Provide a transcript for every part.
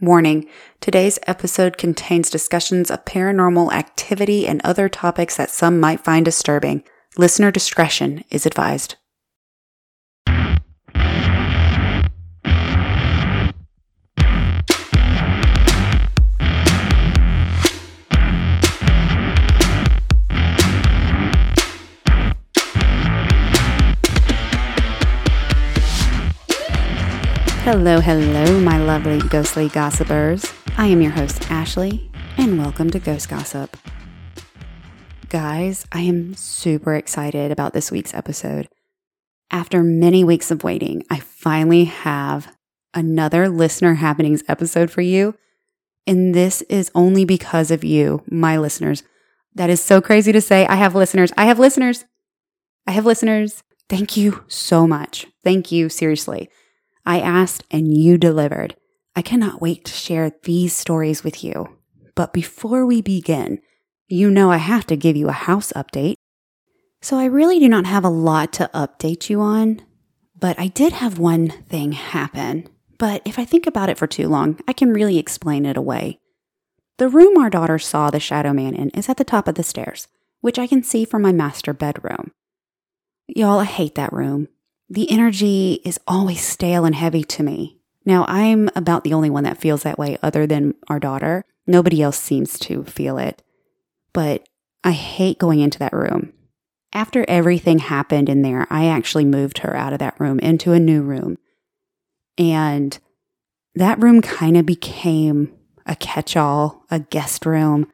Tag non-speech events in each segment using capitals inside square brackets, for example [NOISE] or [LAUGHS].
Warning today's episode contains discussions of paranormal activity and other topics that some might find disturbing. Listener discretion is advised. Hello, hello, my lovely ghostly gossipers. I am your host, Ashley, and welcome to Ghost Gossip. Guys, I am super excited about this week's episode. After many weeks of waiting, I finally have another listener happenings episode for you. And this is only because of you, my listeners. That is so crazy to say. I have listeners. I have listeners. I have listeners. Thank you so much. Thank you, seriously. I asked and you delivered. I cannot wait to share these stories with you. But before we begin, you know I have to give you a house update. So I really do not have a lot to update you on, but I did have one thing happen. But if I think about it for too long, I can really explain it away. The room our daughter saw the shadow man in is at the top of the stairs, which I can see from my master bedroom. Y'all, I hate that room the energy is always stale and heavy to me. Now, I'm about the only one that feels that way other than our daughter. Nobody else seems to feel it. But I hate going into that room. After everything happened in there, I actually moved her out of that room into a new room. And that room kind of became a catch all, a guest room,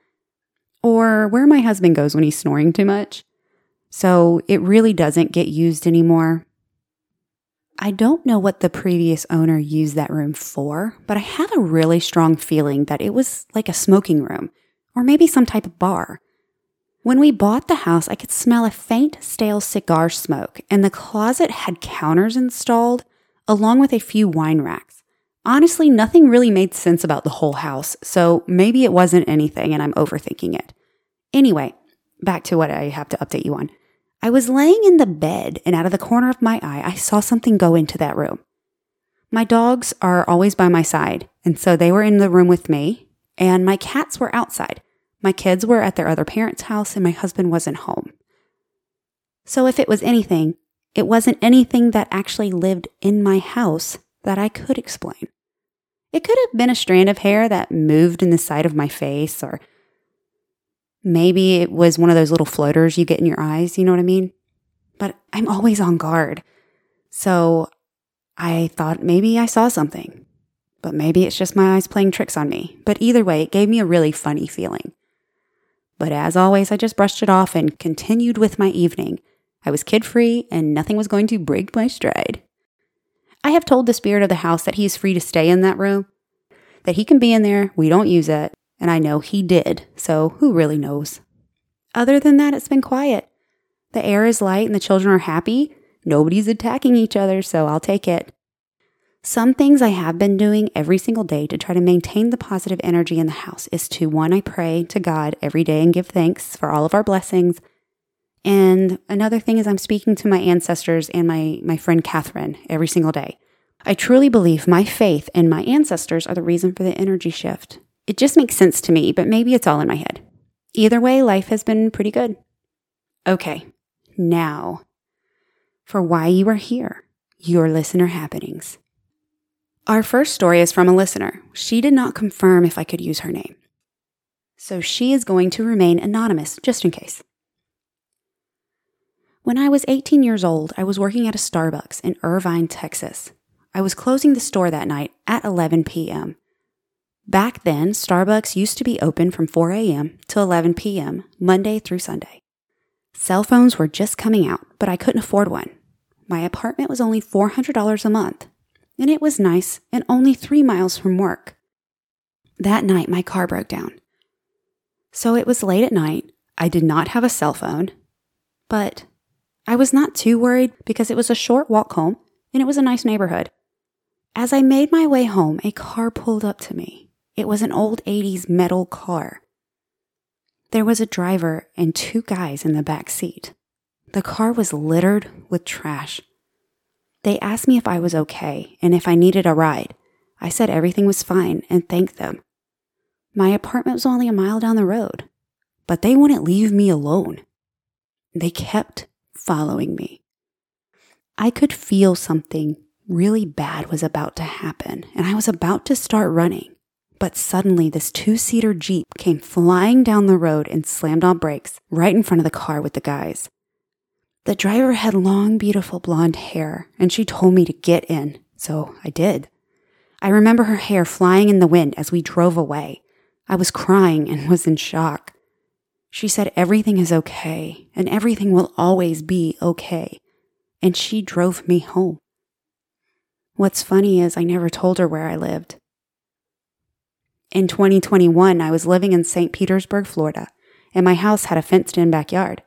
or where my husband goes when he's snoring too much. So it really doesn't get used anymore. I don't know what the previous owner used that room for, but I have a really strong feeling that it was like a smoking room or maybe some type of bar. When we bought the house, I could smell a faint, stale cigar smoke, and the closet had counters installed along with a few wine racks. Honestly, nothing really made sense about the whole house, so maybe it wasn't anything and I'm overthinking it. Anyway, back to what I have to update you on. I was laying in the bed, and out of the corner of my eye, I saw something go into that room. My dogs are always by my side, and so they were in the room with me, and my cats were outside. My kids were at their other parents' house, and my husband wasn't home. So, if it was anything, it wasn't anything that actually lived in my house that I could explain. It could have been a strand of hair that moved in the side of my face, or Maybe it was one of those little floaters you get in your eyes, you know what I mean? But I'm always on guard. So I thought maybe I saw something, but maybe it's just my eyes playing tricks on me. But either way, it gave me a really funny feeling. But as always, I just brushed it off and continued with my evening. I was kid free and nothing was going to break my stride. I have told the spirit of the house that he is free to stay in that room, that he can be in there, we don't use it, and I know he did, so who really knows? Other than that, it's been quiet. The air is light and the children are happy. Nobody's attacking each other, so I'll take it. Some things I have been doing every single day to try to maintain the positive energy in the house is to one, I pray to God every day and give thanks for all of our blessings. And another thing is I'm speaking to my ancestors and my, my friend Catherine every single day. I truly believe my faith and my ancestors are the reason for the energy shift. It just makes sense to me, but maybe it's all in my head. Either way, life has been pretty good. Okay, now for why you are here, your listener happenings. Our first story is from a listener. She did not confirm if I could use her name. So she is going to remain anonymous just in case. When I was 18 years old, I was working at a Starbucks in Irving, Texas. I was closing the store that night at 11 p.m. Back then, Starbucks used to be open from 4 a.m. to 11 p.m., Monday through Sunday. Cell phones were just coming out, but I couldn't afford one. My apartment was only $400 a month, and it was nice and only three miles from work. That night, my car broke down. So it was late at night. I did not have a cell phone, but I was not too worried because it was a short walk home and it was a nice neighborhood. As I made my way home, a car pulled up to me. It was an old 80s metal car. There was a driver and two guys in the back seat. The car was littered with trash. They asked me if I was okay and if I needed a ride. I said everything was fine and thanked them. My apartment was only a mile down the road, but they wouldn't leave me alone. They kept following me. I could feel something really bad was about to happen, and I was about to start running. But suddenly, this two seater Jeep came flying down the road and slammed on brakes right in front of the car with the guys. The driver had long, beautiful blonde hair, and she told me to get in, so I did. I remember her hair flying in the wind as we drove away. I was crying and was in shock. She said everything is okay and everything will always be okay. And she drove me home. What's funny is I never told her where I lived. In 2021, I was living in St. Petersburg, Florida, and my house had a fenced in backyard.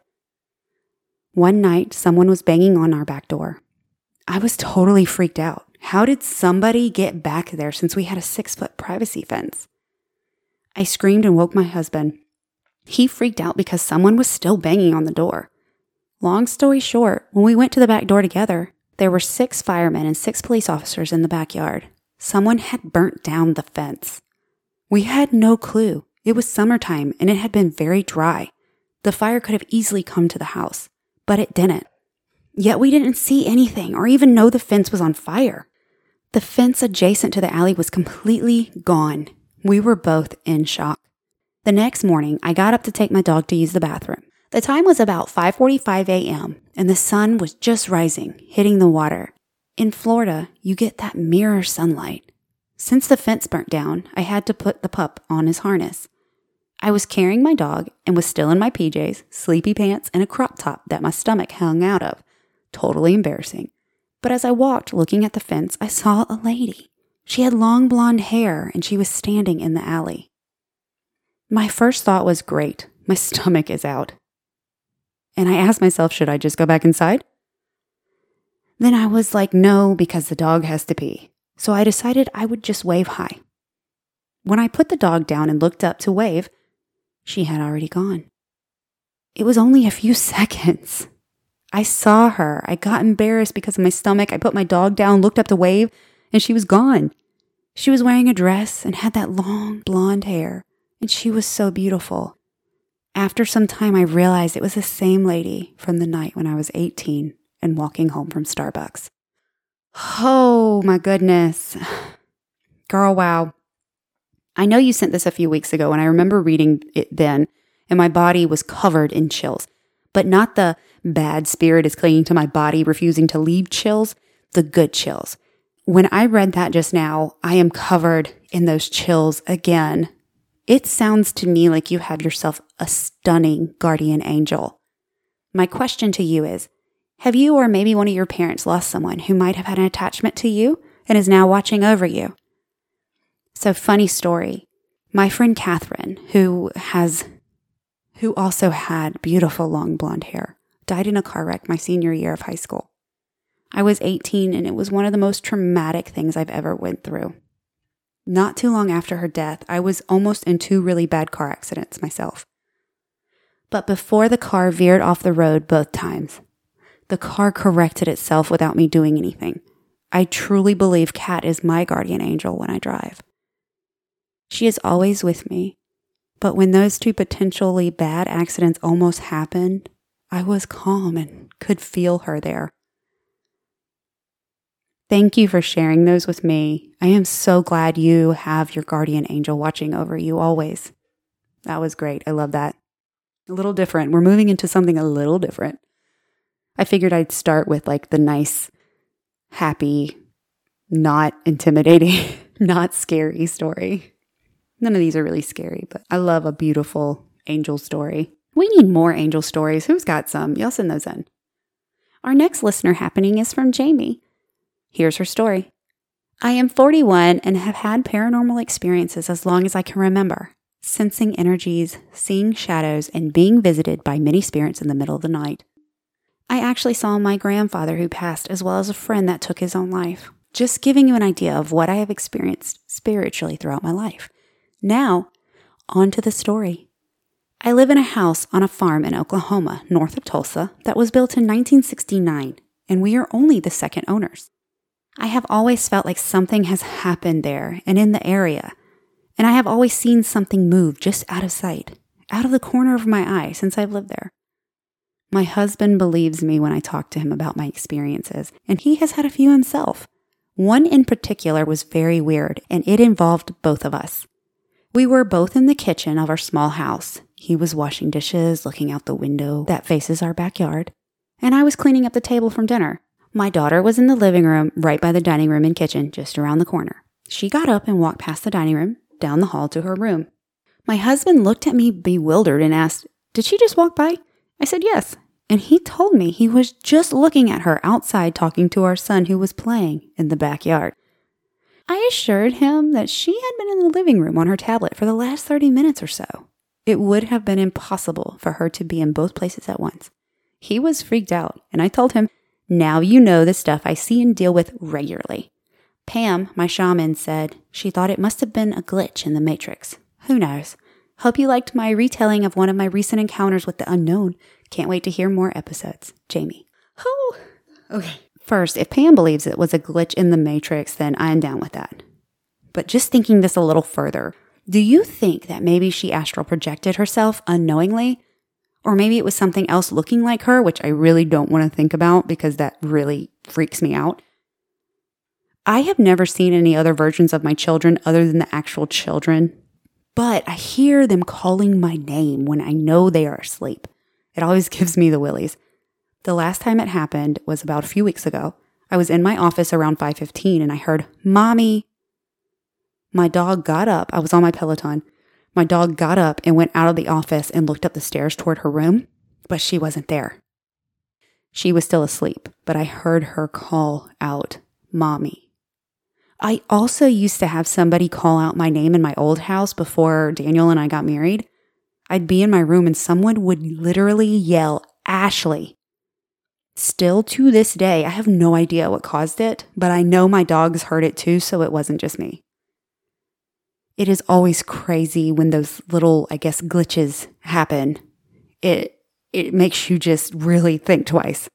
One night, someone was banging on our back door. I was totally freaked out. How did somebody get back there since we had a six foot privacy fence? I screamed and woke my husband. He freaked out because someone was still banging on the door. Long story short, when we went to the back door together, there were six firemen and six police officers in the backyard. Someone had burnt down the fence. We had no clue. It was summertime and it had been very dry. The fire could have easily come to the house, but it didn't. Yet we didn't see anything or even know the fence was on fire. The fence adjacent to the alley was completely gone. We were both in shock. The next morning, I got up to take my dog to use the bathroom. The time was about 5:45 a.m. and the sun was just rising, hitting the water. In Florida, you get that mirror sunlight. Since the fence burnt down, I had to put the pup on his harness. I was carrying my dog and was still in my PJs, sleepy pants, and a crop top that my stomach hung out of. Totally embarrassing. But as I walked looking at the fence, I saw a lady. She had long blonde hair and she was standing in the alley. My first thought was great, my [LAUGHS] stomach is out. And I asked myself, should I just go back inside? Then I was like, no, because the dog has to pee. So I decided I would just wave hi. When I put the dog down and looked up to wave, she had already gone. It was only a few [LAUGHS] seconds. I saw her. I got embarrassed because of my stomach. I put my dog down, looked up to wave, and she was gone. She was wearing a dress and had that long blonde hair, and she was so beautiful. After some time, I realized it was the same lady from the night when I was 18 and walking home from Starbucks. Oh my goodness. Girl, wow. I know you sent this a few weeks ago, and I remember reading it then, and my body was covered in chills. But not the bad spirit is clinging to my body, refusing to leave chills, the good chills. When I read that just now, I am covered in those chills again. It sounds to me like you have yourself a stunning guardian angel. My question to you is Have you or maybe one of your parents lost someone who might have had an attachment to you and is now watching over you? So, funny story. My friend Catherine, who has, who also had beautiful long blonde hair, died in a car wreck my senior year of high school. I was 18 and it was one of the most traumatic things I've ever went through. Not too long after her death, I was almost in two really bad car accidents myself. But before the car veered off the road both times, the car corrected itself without me doing anything. I truly believe Kat is my guardian angel when I drive. She is always with me, but when those two potentially bad accidents almost happened, I was calm and could feel her there. Thank you for sharing those with me. I am so glad you have your guardian angel watching over you always. That was great. I love that. A little different. We're moving into something a little different. I figured I'd start with like the nice, happy, not intimidating, [LAUGHS] not scary story. None of these are really scary, but I love a beautiful angel story. We need more angel stories. Who's got some? Y'all send those in. Our next listener happening is from Jamie. Here's her story. I am 41 and have had paranormal experiences as long as I can remember, sensing energies, seeing shadows, and being visited by many spirits in the middle of the night. I actually saw my grandfather who passed, as well as a friend that took his own life. Just giving you an idea of what I have experienced spiritually throughout my life. Now, on to the story. I live in a house on a farm in Oklahoma, north of Tulsa, that was built in 1969, and we are only the second owners. I have always felt like something has happened there and in the area. And I have always seen something move just out of sight, out of the corner of my eye since I've lived there. My husband believes me when I talk to him about my experiences, and he has had a few himself. One in particular was very weird, and it involved both of us. We were both in the kitchen of our small house. He was washing dishes, looking out the window that faces our backyard, and I was cleaning up the table from dinner. My daughter was in the living room right by the dining room and kitchen, just around the corner. She got up and walked past the dining room, down the hall to her room. My husband looked at me bewildered and asked, Did she just walk by? I said yes. And he told me he was just looking at her outside talking to our son who was playing in the backyard. I assured him that she had been in the living room on her tablet for the last 30 minutes or so. It would have been impossible for her to be in both places at once. He was freaked out, and I told him, Now you know the stuff I see and deal with regularly. Pam, my shaman, said she thought it must have been a glitch in the matrix. Who knows? Hope you liked my retelling of one of my recent encounters with the unknown. Can't wait to hear more episodes. Jamie. Oh, okay. First, if Pam believes it was a glitch in the Matrix, then I'm down with that. But just thinking this a little further, do you think that maybe she astral projected herself unknowingly? Or maybe it was something else looking like her, which I really don't want to think about because that really freaks me out. I have never seen any other versions of my children other than the actual children, but I hear them calling my name when I know they are asleep. It always [LAUGHS] gives me the willies. The last time it happened was about a few weeks ago. I was in my office around 5:15 and I heard, "Mommy." My dog got up. I was on my Peloton. My dog got up and went out of the office and looked up the stairs toward her room, but she wasn't there. She was still asleep, but I heard her call out, "Mommy." I also used to have somebody call out my name in my old house before Daniel and I got married. I'd be in my room and someone would literally yell, Ashley. Still to this day, I have no idea what caused it, but I know my dogs heard it too, so it wasn't just me. It is always crazy when those little, I guess, glitches happen. It it makes you just really think twice.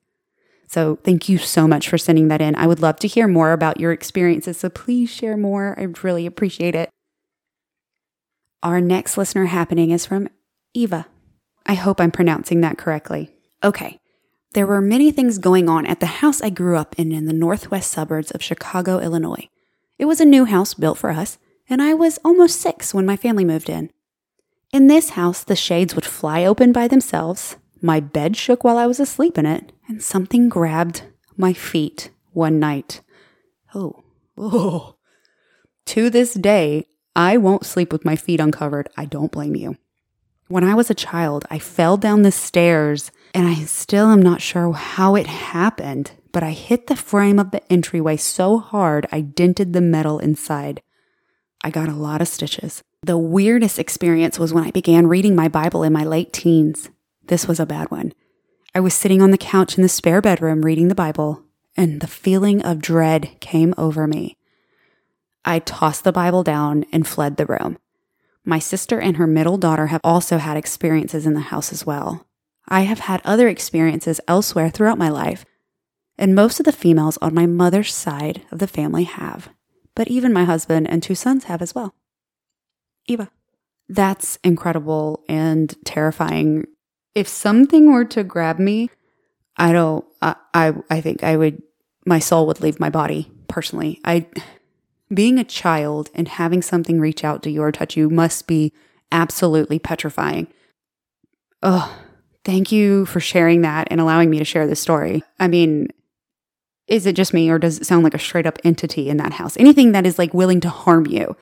So thank you so much for sending that in. I would love to hear more about your experiences, so please share more. I'd really appreciate it. Our next listener happening is from Eva. I hope I'm pronouncing that correctly. Okay. There were many things going on at the house I grew up in in the northwest suburbs of Chicago, Illinois. It was a new house built for us, and I was almost six when my family moved in. In this house, the shades would fly open by themselves, my bed shook while I was asleep in it, and something grabbed my feet one night. Oh, oh. To this day, I won't sleep with my feet uncovered. I don't blame you. When I was a child, I fell down the stairs and I still am not sure how it happened, but I hit the frame of the entryway so hard I dented the metal inside. I got a lot of stitches. The weirdest experience was when I began reading my Bible in my late teens. This was a bad one. I was sitting on the couch in the spare bedroom reading the Bible, and the feeling of dread came over me. I tossed the Bible down and fled the room. My sister and her middle daughter have also had experiences in the house as well. I have had other experiences elsewhere throughout my life, and most of the females on my mother's side of the family have, but even my husband and two sons have as well. Eva. That's incredible and terrifying. If something were to grab me, I don't, I, I, think I would, my soul would leave my body personally. I, being a child and having something reach out to you or touch you must be absolutely petrifying. Oh, thank you for sharing that and allowing me to share this story. I mean, is it just me or does it sound like a straight up entity in that house? Anything that is like willing to harm you.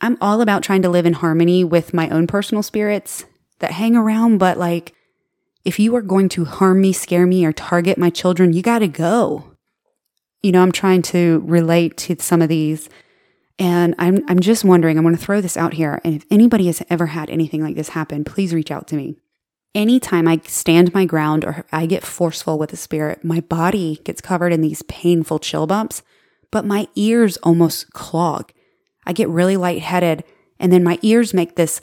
I'm all about trying to live in harmony with my own personal spirits that hang around, but like, if you are going to harm me, scare me, or target my children, you got to go you know, I'm trying to relate to some of these. And I'm, I'm just wondering, I'm going to throw this out here. And if anybody has ever had anything like this happen, please reach out to me. Anytime I stand my ground or I get forceful with a spirit, my body gets covered in these painful chill bumps, but my ears almost clog. I get really lightheaded and then my ears make this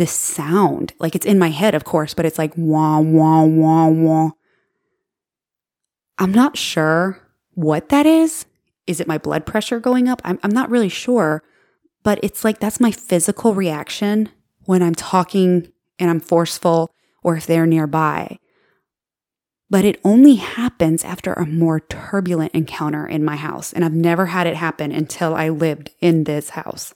this sound. Like it's in my head, of course, but it's like wah wah wah wah. I'm not sure what that is. Is it my blood pressure going up? I'm, I'm not really sure, but it's like that's my physical reaction when I'm talking and I'm forceful or if they're nearby. But it only happens after a more turbulent encounter in my house. And I've never had it happen until I lived in this house.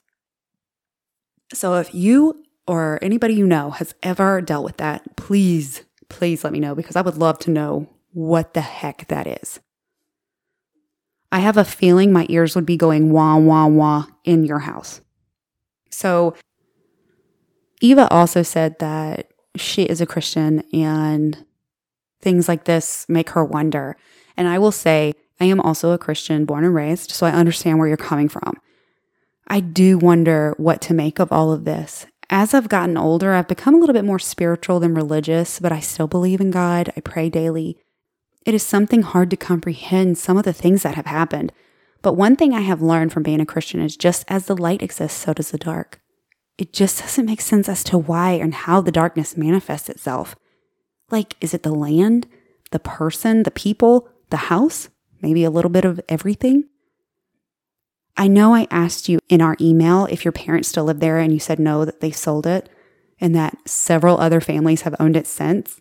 So if you or anybody you know has ever dealt with that, please, please let me know because I would love to know what the heck that is. I have a feeling my ears would be going wah, wah, wah in your house. So, Eva also said that she is a Christian and things like this make her wonder. And I will say, I am also a Christian born and raised, so I understand where you're coming from. I do wonder what to make of all of this. As I've gotten older, I've become a little bit more spiritual than religious, but I still believe in God. I pray daily. It is something hard to comprehend some of the things that have happened. But one thing I have learned from being a Christian is just as the light exists, so does the dark. It just doesn't make sense as to why and how the darkness manifests itself. Like, is it the land, the person, the people, the house? Maybe a little bit of everything? I know I asked you in our email if your parents still live there and you said no, that they sold it and that several other families have owned it since.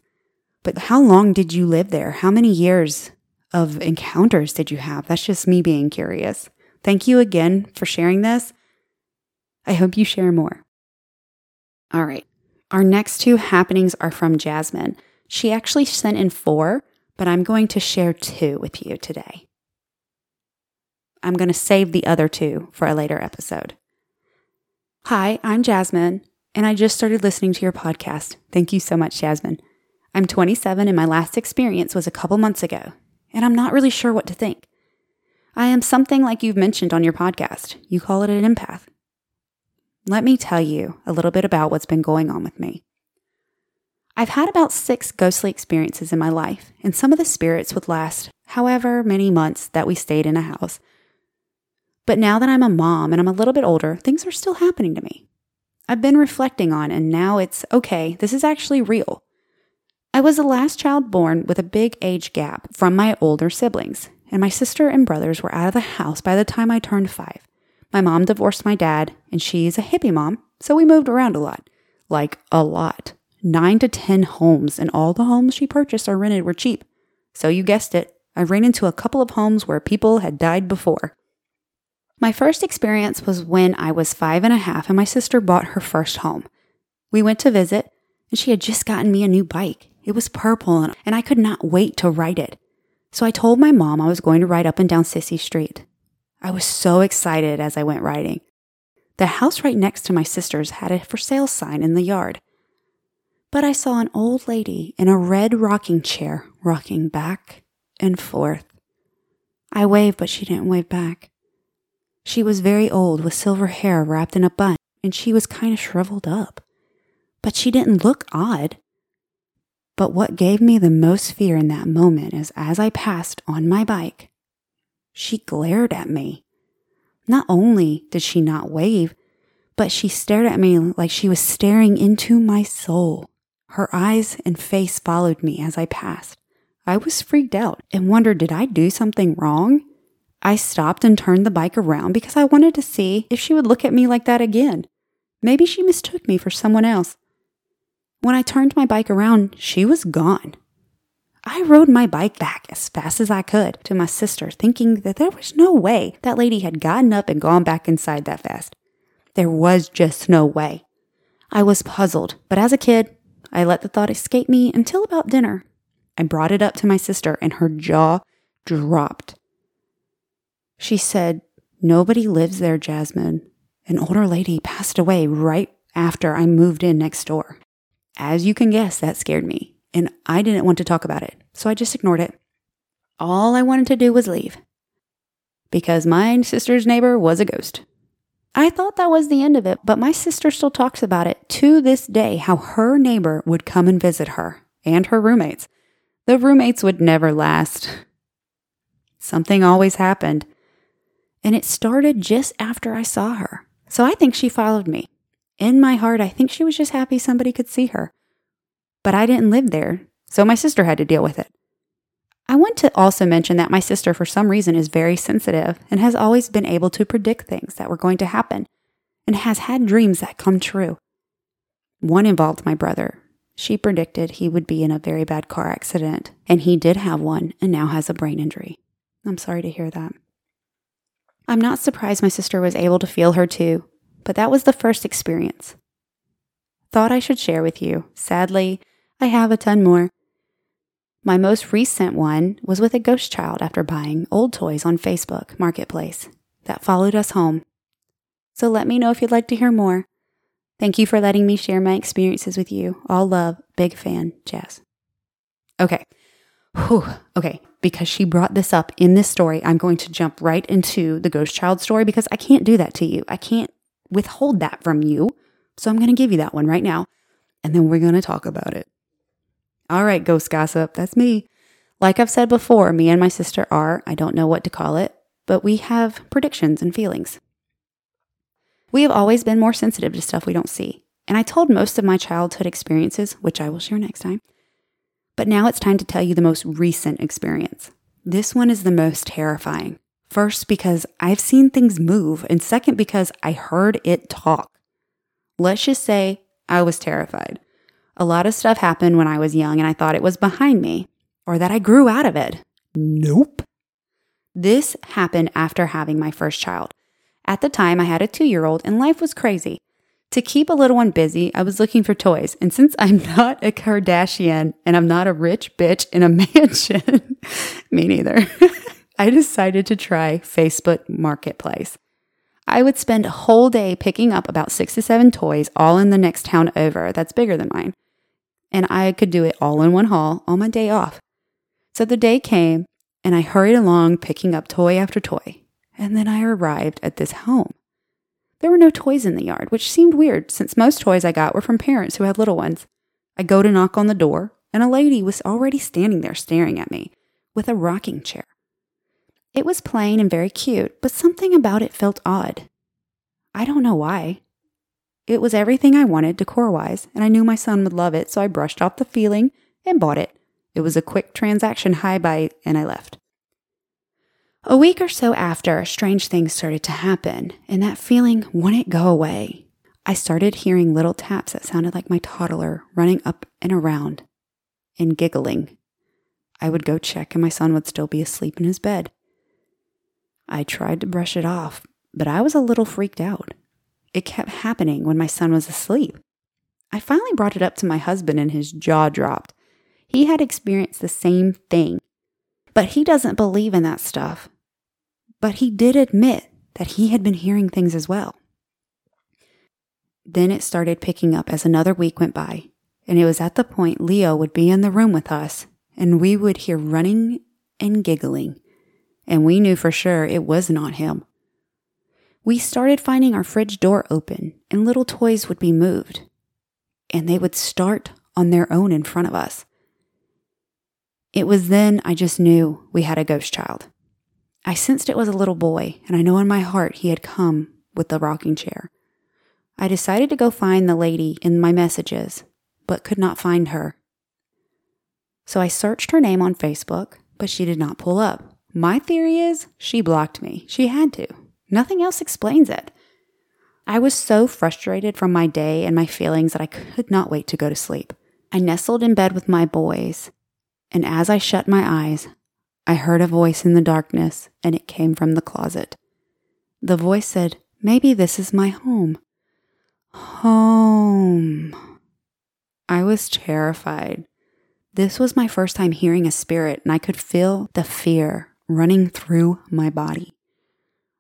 But how long did you live there? How many years of encounters did you have? That's just me being curious. Thank you again for sharing this. I hope you share more. All right. Our next two happenings are from Jasmine. She actually sent in four, but I'm going to share two with you today. I'm going to save the other two for a later episode. Hi, I'm Jasmine, and I just started listening to your podcast. Thank you so much, Jasmine. I'm 27, and my last experience was a couple months ago, and I'm not really sure what to think. I am something like you've mentioned on your podcast. You call it an empath. Let me tell you a little bit about what's been going on with me. I've had about six ghostly experiences in my life, and some of the spirits would last however many months that we stayed in a house but now that I'm a mom and I'm a little bit older, things are still happening to me. I've been reflecting on, and now it's okay, this is actually real. I was the last child born with a big age gap from my older siblings, and my sister and brothers were out of the house by the time I turned five. My mom divorced my dad, and she's a hippie mom, so we moved around a lot. Like, a lot. Nine to ten homes, and all the homes she purchased or rented were cheap. So you guessed it, I ran into a couple of homes where people had died before. My first experience was when I was five and a half and my sister bought her first home. We went to visit and she had just gotten me a new bike. It was purple and I could not wait to ride it. So I told my mom I was going to ride up and down Sissy Street. I was so excited as I went riding. The house right next to my sister's had a for sale sign in the yard. But I saw an old lady in a red rocking chair rocking back and forth. I waved, but she didn't wave back. She was very old with silver hair wrapped in a bun, and she was kind of shriveled up. But she didn't look odd. But what gave me the most fear in that moment is as I passed on my bike, she glared at me. Not only did she not wave, but she stared at me like she was staring into my soul. Her eyes and face followed me as I passed. I was freaked out and wondered did I do something wrong? I stopped and turned the bike around because I wanted to see if she would look at me like that again. Maybe she mistook me for someone else. When I turned my bike around, she was gone. I rode my bike back as fast as I could to my sister, thinking that there was no way that lady had gotten up and gone back inside that fast. There was just no way. I was puzzled, but as a kid, I let the thought escape me until about dinner. I brought it up to my sister, and her jaw dropped. She said, Nobody lives there, Jasmine. An older lady passed away right after I moved in next door. As you can guess, that scared me, and I didn't want to talk about it, so I just ignored it. All I wanted to do was leave. Because my sister's neighbor was a ghost. I thought that was the end of it, but my sister still talks about it to this day how her neighbor would come and visit her and her roommates. The roommates would never last. Something always happened. And it started just after I saw her. So I think she followed me. In my heart, I think she was just happy somebody could see her. But I didn't live there, so my sister had to deal with it. I want to also mention that my sister, for some reason, is very sensitive and has always been able to predict things that were going to happen and has had dreams that come true. One involved my brother. She predicted he would be in a very bad car accident, and he did have one and now has a brain injury. I'm sorry to hear that. I'm not surprised my sister was able to feel her too, but that was the first experience. Thought I should share with you. Sadly, I have a ton more. My most recent one was with a ghost child after buying old toys on Facebook Marketplace that followed us home. So let me know if you'd like to hear more. Thank you for letting me share my experiences with you. All love, big fan, Jess. Okay. Whew. Okay. Because she brought this up in this story, I'm going to jump right into the ghost child story because I can't do that to you. I can't withhold that from you. So I'm going to give you that one right now. And then we're going to talk about it. All right, ghost gossip, that's me. Like I've said before, me and my sister are, I don't know what to call it, but we have predictions and feelings. We have always been more sensitive to stuff we don't see. And I told most of my childhood experiences, which I will share next time. But now it's time to tell you the most recent experience. This one is the most terrifying. First, because I've seen things move, and second, because I heard it talk. Let's just say I was terrified. A lot of stuff happened when I was young and I thought it was behind me or that I grew out of it. Nope. This happened after having my first child. At the time, I had a two year old and life was crazy. To keep a little one busy, I was looking for toys. And since I'm [LAUGHS] not a Kardashian and I'm not a rich bitch in a [LAUGHS] mansion, [LAUGHS] me neither, I decided to try Facebook Marketplace. I would spend a whole day picking up about six to seven toys, all in the next town over that's bigger than mine and I could do it all in one haul on my day off. So the day came, and I hurried along picking up toy after toy, and then I arrived at this home. There were no toys in the yard, which seemed weird since most toys I got were from parents who had little ones. I go to knock on the door, and a lady was already standing there staring at me with a rocking chair. It was plain and very cute, but something about it felt odd. I don't know why. It was everything I wanted decor wise, and I knew my son would love it, so I brushed off the feeling and bought it. It was a quick transaction high buy, and I left. A week or so after, strange things started to happen, and that feeling wouldn't go away. I started hearing little taps that sounded like my toddler running up and around and giggling. I would go check, and my son would still be asleep in his bed. I tried to brush it off, but I was a little freaked out. It kept happening when my son was asleep. I finally brought it up to my husband and his jaw dropped. He had experienced the same thing, but he doesn't believe in that stuff. But he did admit that he had been hearing things as well. Then it started picking up as another week went by, and it was at the point Leo would be in the room with us, and we would hear running and giggling, and we knew for sure it was not him we started finding our fridge door open and little toys would be moved. And they would start on their own in front of us. It was then I just knew we had a ghost child. I sensed it was a little boy, and I know in my heart he had come with the rocking chair. I decided to go find the lady in my messages, but could not find her. So I searched her name on Facebook, but she did not pull up. My theory is she blocked me. She had to. Nothing else explains it. I was so frustrated from my day and my feelings that I could not wait to go to sleep. I nestled in bed with my boys, and as I shut my eyes, I heard a voice in the darkness, and it came from the closet. The voice said, Maybe this is my home. Home. I was terrified. This was my first time hearing a spirit, and I could feel the fear running through my body.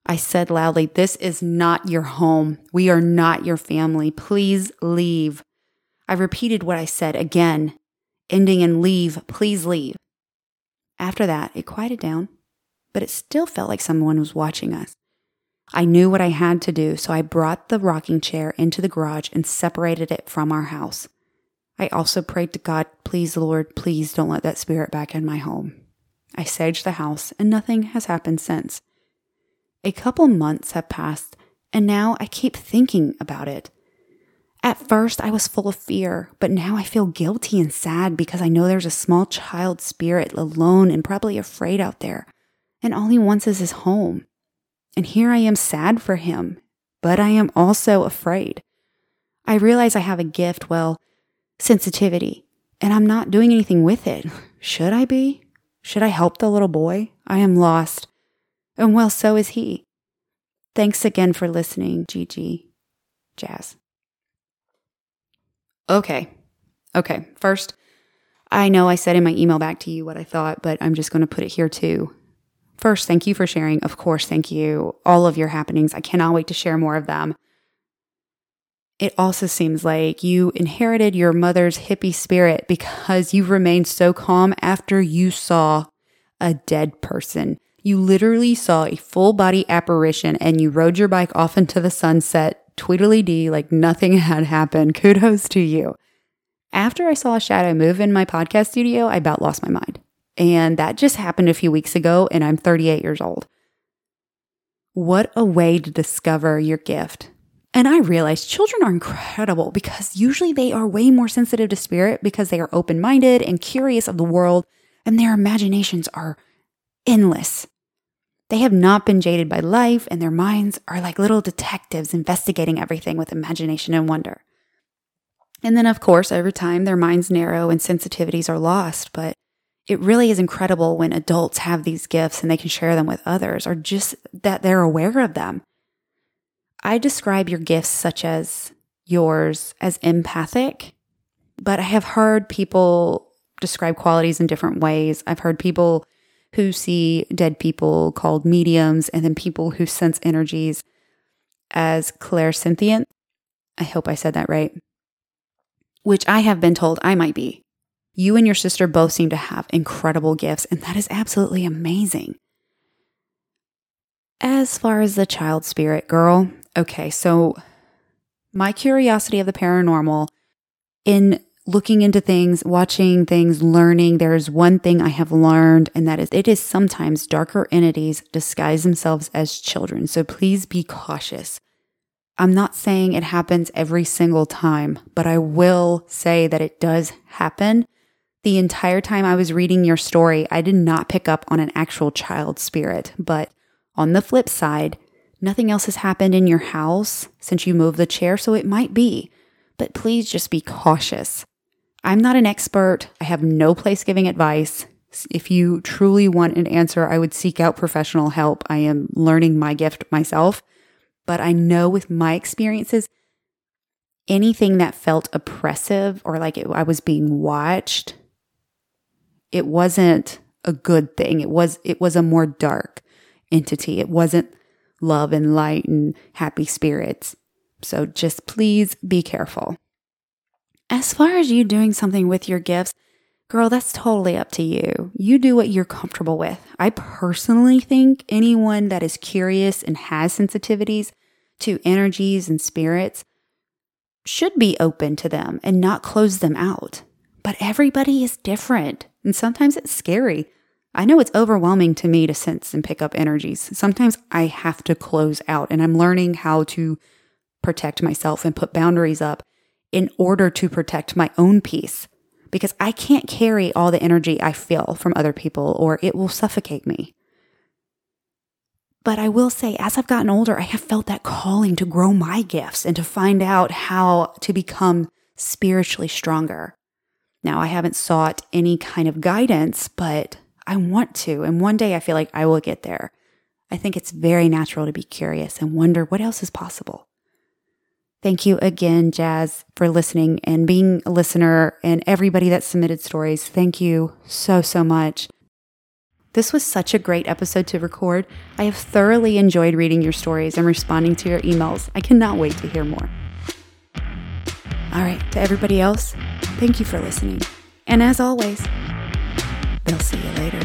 I said loudly, This is not your home. We are not your family. Please leave. I repeated what I said again, ending in leave, please leave. After that, it quieted down, but it still felt like someone was watching us. I knew what I had to do, so I brought the rocking chair into the garage and separated it from our house. I also prayed to God, please, Lord, please don't let that spirit back in my home. I saged the house, and nothing has happened since. A couple months have passed, and now I keep thinking about it. At first, I was full of fear, but now I feel guilty and sad because I know there's a small child spirit alone and probably afraid out there, and all he wants is his home. And here I am sad for him, but I am also afraid. I realize I have a gift, well, sensitivity, and I'm not doing anything with it. Should I be? Should I help the little boy? I am lost. And well, so is he. Thanks again for listening, Gigi. Jazz. Okay. Okay. First, I know I said in my email back to you what I thought, but I'm just going to put it here too. First, thank you for sharing. Of course, thank you. All of your happenings. I cannot wait to share more of them. It also seems like you inherited your mother's hippie spirit because you remained so calm after you saw a dead person. You literally saw a full body apparition and you rode your bike off into the sunset Tweedledee like nothing [LAUGHS] had happened. Kudos to you. After I saw a shadow move in my podcast studio, I about lost my mind. And that just happened a few weeks ago, and I'm 38 years old. What a way to discover your gift. And I realized children are incredible because usually they are way more sensitive to spirit because they are open minded and curious of the world, and their imaginations are endless. They have not been jaded by life, and their minds are like little detectives investigating everything with imagination and wonder. And then, of course, over time, their minds narrow and sensitivities are lost. But it really is incredible when adults have these gifts and they can share them with others, or just that they're aware of them. I describe your gifts, such as yours, as empathic, but I have heard people describe qualities in different ways. I've heard people who see dead people called mediums, and then people who sense energies as clairsentient. I hope I said that right. Which I have been told I might be. You and your sister both seem to have incredible gifts, and that is absolutely amazing. As far as the child spirit girl, okay, so my curiosity of the paranormal in looking into things, watching things, learning, there is one thing I have learned, and that is it is sometimes darker entities disguise themselves as children. So please be cautious. I'm not saying it happens every single time, but I will say that it does happen. The entire time I was reading your story, I did not pick up on an actual child spirit. But on the flip side, nothing else has happened in your house since you moved the chair, so it might be. But please just be cautious. I'm not an expert. I have no place giving advice. If you truly want an answer, I would seek out professional help. I am learning my gift myself, but I know with my experiences, anything that felt oppressive or like it, I was being watched, it wasn't a good thing. It was it was a more dark entity. It wasn't love and light and happy spirits. So just please be careful. As far as you doing something with your gifts, girl, that's totally up to you. You do what you're comfortable with. I personally think anyone that is curious and has sensitivities to energies and spirits should be open to them and not close them out. But everybody is different, and sometimes it's scary. I know it's overwhelming to me to sense and pick up energies. Sometimes I have to close out, and I'm learning how to protect myself and put boundaries up in order to protect my own peace because I can't carry all the energy I feel from other people or it will suffocate me. But I will say, as I've gotten older, I have felt that calling to grow my gifts and to find out how to become spiritually stronger. Now, I haven't sought any kind of guidance, but I want to. And one day I feel like I will get there. I think it's very natural to be curious and wonder what else is possible. Thank you again, Jazz, for listening and being a listener and everybody that submitted stories. Thank you so, so much. This was such a great episode to record. I have thoroughly enjoyed reading your stories and responding to your emails. I cannot wait to hear more. All right, to everybody else, thank you for listening. And as always, they'll see you later.